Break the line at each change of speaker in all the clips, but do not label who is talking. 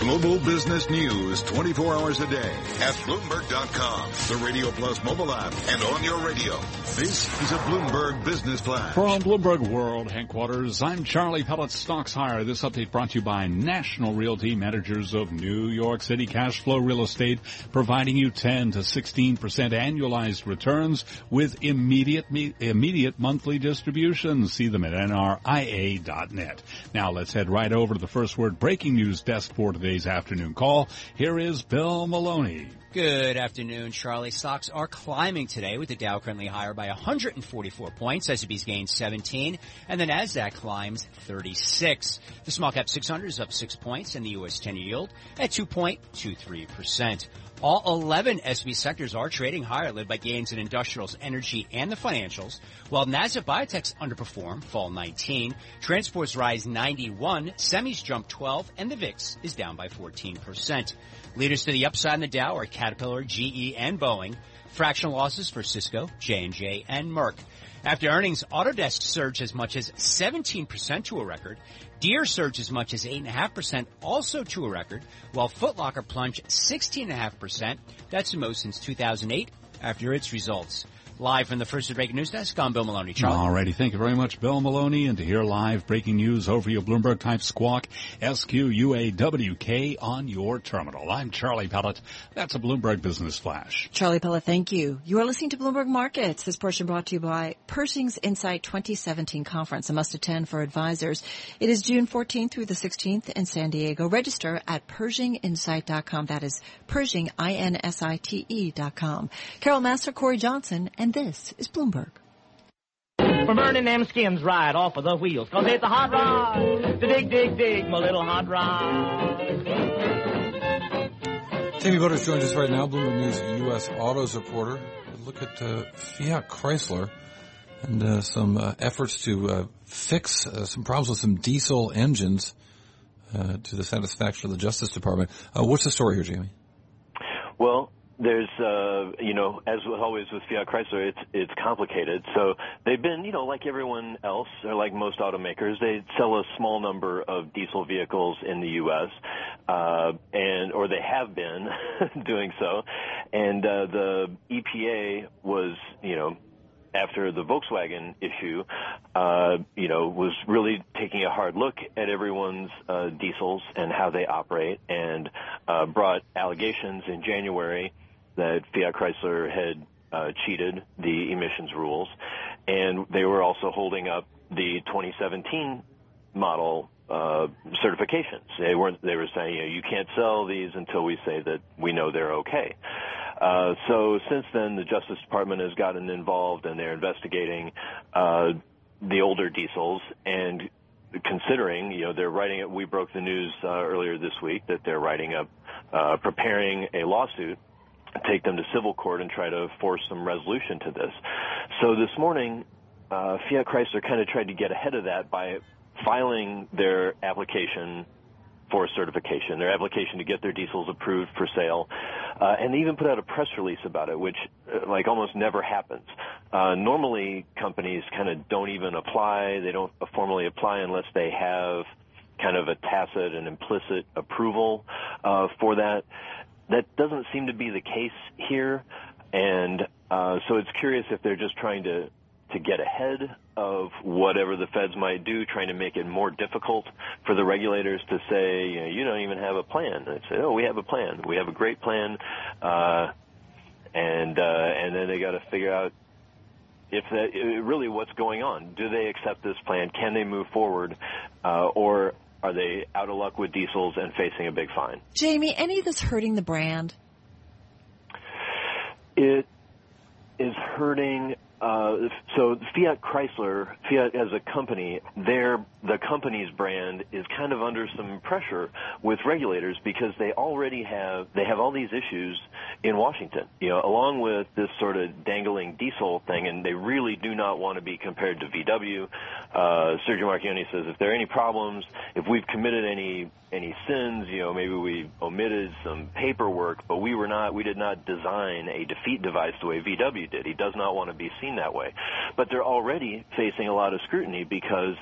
Global business news 24 hours a day at Bloomberg.com, the Radio Plus mobile app, and on your radio. This is a Bloomberg Business Flash.
From Bloomberg World headquarters, I'm Charlie Pellet. Stocks higher. This update brought to you by National Realty Managers of New York City Cash Flow Real Estate, providing you 10 to 16% annualized returns with immediate immediate monthly distributions. See them at nria.net. Now let's head right over to the first word breaking news desk for today's afternoon call. Here is Bill Maloney.
Good afternoon, Charlie. Stocks are climbing today with the Dow currently higher by 144 points. S&P's gained 17 and the Nasdaq climbs 36. The small cap 600 is up 6 points and the US 10 yield at 2.23%. All 11 S&P sectors are trading higher, led by gains in industrials, energy, and the financials, while Nasdaq Biotech's underperform, fall 19, transports rise 91, semis jump 12, and the VIX is down by 14%. Leaders to the upside in the Dow are Caterpillar, GE, and Boeing. Fractional losses for Cisco, J&J, and Merck. After earnings, Autodesk surged as much as 17% to a record. Deere surged as much as 8.5%, also to a record, while Foot Locker plunged 16.5%. That's the most since 2008 after its results. Live from the First Breaking News Desk, I'm Bill Maloney. Charlie.
Alrighty, thank you very much, Bill Maloney. And to hear live breaking news over your Bloomberg type squawk, S-Q-U-A-W-K on your terminal. I'm Charlie Pellet. That's a Bloomberg Business Flash.
Charlie Pellet, thank you. You are listening to Bloomberg Markets. This portion brought to you by Pershing's Insight 2017 Conference, a must attend for advisors. It is June 14th through the 16th in San Diego. Register at PershingInsight.com. That is Pershing, I-N-S-I-T-E dot com. Carol Massar, Cory Johnson, and and this is Bloomberg.
For burning them skins right off of the wheels, cause it's a hot rod. Dig, dig, dig, my little hot rod.
Jamie Butters joins us right now, Bloomberg News U.S. Autos reporter. Look at uh, Fiat Chrysler and uh, some uh, efforts to uh, fix uh, some problems with some diesel engines uh, to the satisfaction of the Justice Department. what's the story here, Jamie?
Well, there's uh you know as always with Fiat Chrysler it's it's complicated. So they've been you know like everyone else or like most automakers they sell a small number of diesel vehicles in the US uh and or they have been doing so. And uh the EPA was you know after the Volkswagen issue, uh, you know, was really taking a hard look at everyone's uh, diesels and how they operate, and uh, brought allegations in January that Fiat Chrysler had uh, cheated the emissions rules, and they were also holding up the 2017 model uh, certifications. They weren't. They were saying, you, know, you can't sell these until we say that we know they're okay. Uh, so since then, the Justice Department has gotten involved, and they're investigating uh, the older diesels and considering, you know, they're writing it. We broke the news uh, earlier this week that they're writing up, uh, preparing a lawsuit take them to civil court and try to force some resolution to this. So this morning, uh, Fiat Chrysler kind of tried to get ahead of that by filing their application for certification, their application to get their diesels approved for sale, uh, and they even put out a press release about it, which uh, like almost never happens. Uh, normally, companies kind of don't even apply; they don't formally apply unless they have kind of a tacit and implicit approval uh, for that. That doesn't seem to be the case here, and uh, so it's curious if they're just trying to to get ahead of whatever the feds might do, trying to make it more difficult for the regulators to say, you, know, you don't even have a plan. They say, oh, we have a plan. We have a great plan, uh, and uh, and then they got to figure out if that really what's going on. Do they accept this plan? Can they move forward, uh, or are they out of luck with diesels and facing a big fine?
Jamie, any of this hurting the brand?
It is hurting uh, so Fiat Chrysler, Fiat as a company, their the company's brand is kind of under some pressure with regulators because they already have they have all these issues in Washington. You know, along with this sort of dangling diesel thing, and they really do not want to be compared to VW. Uh, Sergio Marchionne says if there are any problems, if we've committed any any sins, you know, maybe we omitted some paperwork, but we were not, we did not design a defeat device the way VW did. He does not want to be seen that way. But they're already facing a lot of scrutiny because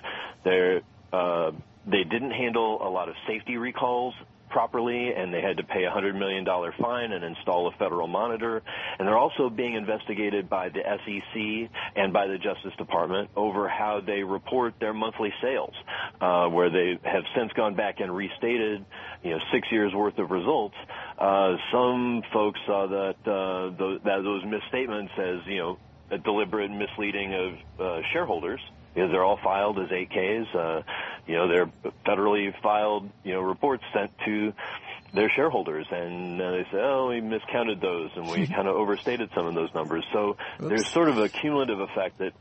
they're, uh, they didn't handle a lot of safety recalls properly, and they had to pay a hundred million dollar fine and install a federal monitor. And they're also being investigated by the SEC and by the Justice Department over how they report their monthly sales, uh, where they have since gone back and restated, you know, six years worth of results. Uh, some folks saw that, uh, those, that those misstatements as, you know, a deliberate misleading of uh, shareholders because they're all filed as 8Ks. Uh, you know, they're federally filed, you know, reports sent to their shareholders, and uh, they say, "Oh, we miscounted those, and we kind of overstated some of those numbers." So Oops. there's sort of a cumulative effect that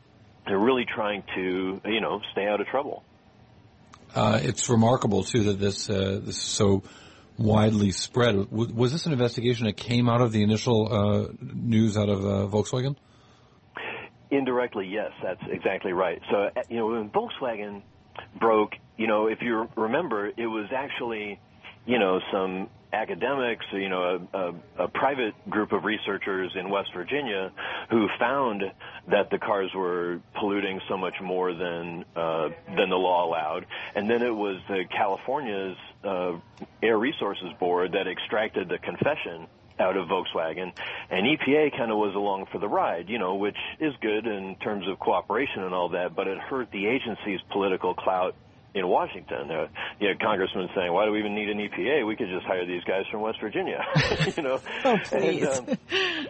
they're really trying to, you know, stay out of trouble.
Uh, it's remarkable too that this uh, this is so widely spread. Was this an investigation that came out of the initial uh, news out of uh, Volkswagen?
Indirectly, yes, that's exactly right. So, uh, you know, when Volkswagen broke, you know, if you remember, it was actually, you know, some academics, you know, a, a, a private group of researchers in West Virginia who found that the cars were polluting so much more than uh, than the law allowed, and then it was the California's uh, Air Resources Board that extracted the confession out of Volkswagen, and EPA kind of was along for the ride, you know, which is good in terms of cooperation and all that, but it hurt the agency's political clout in Washington. Uh, you had congressmen saying, "Why do we even need an EPA? We could just hire these guys from West Virginia." you know.
Oh.
And, um,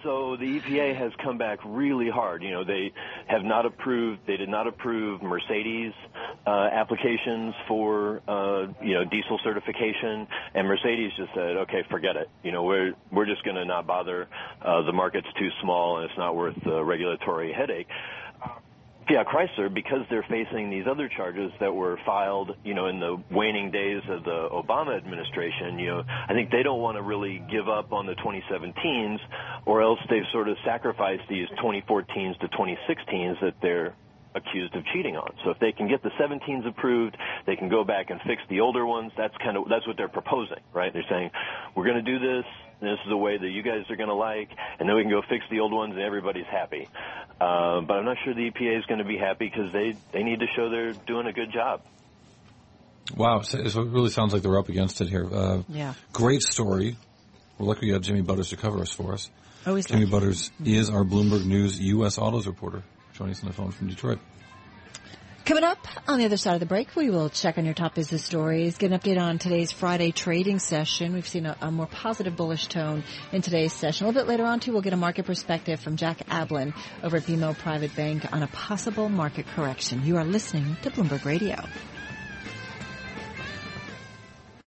so the EPA has come back really hard. You know, they have not approved. They did not approve Mercedes uh, applications for uh, you know diesel certification, and Mercedes just said, "Okay, forget it. You know, we're we're just going to not bother. Uh, the market's too small, and it's not worth the regulatory headache." Fiat Chrysler, because they're facing these other charges that were filed, you know, in the waning days of the Obama administration, you know, I think they don't want to really give up on the 2017s, or else they've sort of sacrificed these 2014s to 2016s that they're accused of cheating on. So if they can get the 17s approved, they can go back and fix the older ones. That's kind of that's what they're proposing, right? They're saying we're going to do this this is a way that you guys are going to like, and then we can go fix the old ones and everybody's happy. Uh, but I'm not sure the EPA is going to be happy because they, they need to show they're doing a good job.
Wow, so it really sounds like they're up against it here. Uh,
yeah.
Great story. We're lucky you have Jamie Butters to cover us for us.
Always
Jamie Butters is our Bloomberg News U.S. Autos reporter, joining us on the phone from Detroit.
Coming up on the other side of the break, we will check on your top business stories, get an update on today's Friday trading session. We've seen a, a, more positive bullish tone in today's session. A little bit later on, too, we'll get a market perspective from Jack Ablin over at BMO Private Bank on a possible market correction. You are listening to Bloomberg Radio.